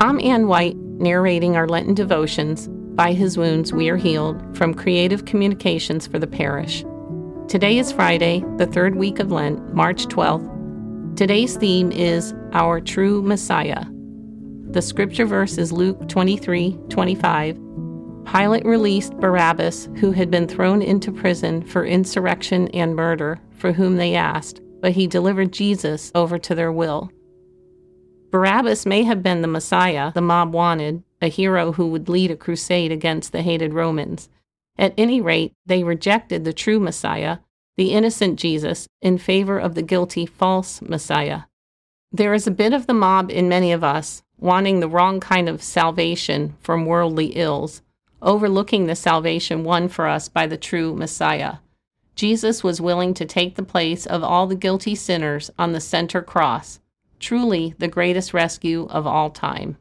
I'm Anne White, narrating our Lenten devotions, By His Wounds We Are Healed, from Creative Communications for the Parish. Today is Friday, the third week of Lent, March 12th. Today's theme is Our True Messiah. The scripture verse is Luke 23 25. Pilate released Barabbas, who had been thrown into prison for insurrection and murder, for whom they asked, but he delivered Jesus over to their will. Barabbas may have been the Messiah the mob wanted, a hero who would lead a crusade against the hated Romans. At any rate, they rejected the true Messiah, the innocent Jesus, in favor of the guilty false Messiah. There is a bit of the mob in many of us, wanting the wrong kind of salvation from worldly ills, overlooking the salvation won for us by the true Messiah. Jesus was willing to take the place of all the guilty sinners on the center cross truly the greatest rescue of all time.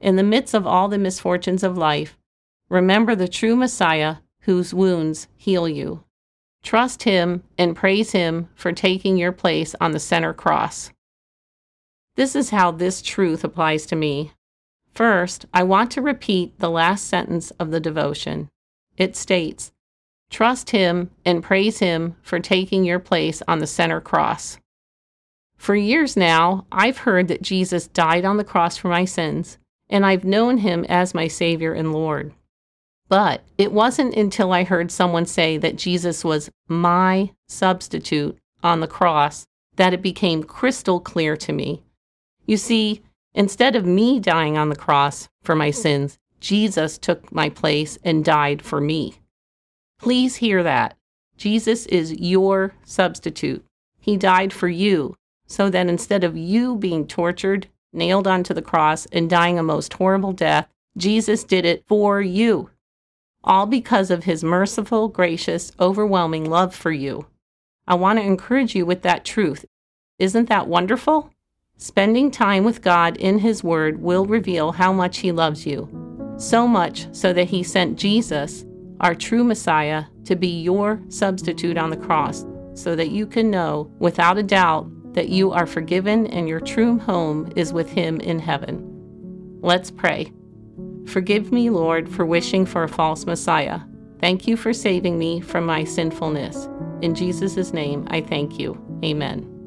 In the midst of all the misfortunes of life, remember the true Messiah whose wounds heal you. Trust him and praise him for taking your place on the center cross. This is how this truth applies to me. First, I want to repeat the last sentence of the devotion. It states, Trust him and praise him for taking your place on the center cross. For years now, I've heard that Jesus died on the cross for my sins, and I've known him as my Savior and Lord. But it wasn't until I heard someone say that Jesus was my substitute on the cross that it became crystal clear to me. You see, instead of me dying on the cross for my sins, Jesus took my place and died for me. Please hear that. Jesus is your substitute. He died for you so that instead of you being tortured, nailed onto the cross, and dying a most horrible death, Jesus did it for you. All because of his merciful, gracious, overwhelming love for you. I want to encourage you with that truth. Isn't that wonderful? Spending time with God in His Word will reveal how much He loves you. So much so that He sent Jesus, our true Messiah, to be your substitute on the cross, so that you can know without a doubt that you are forgiven and your true home is with Him in heaven. Let's pray. Forgive me, Lord, for wishing for a false Messiah. Thank you for saving me from my sinfulness. In Jesus' name, I thank you. Amen.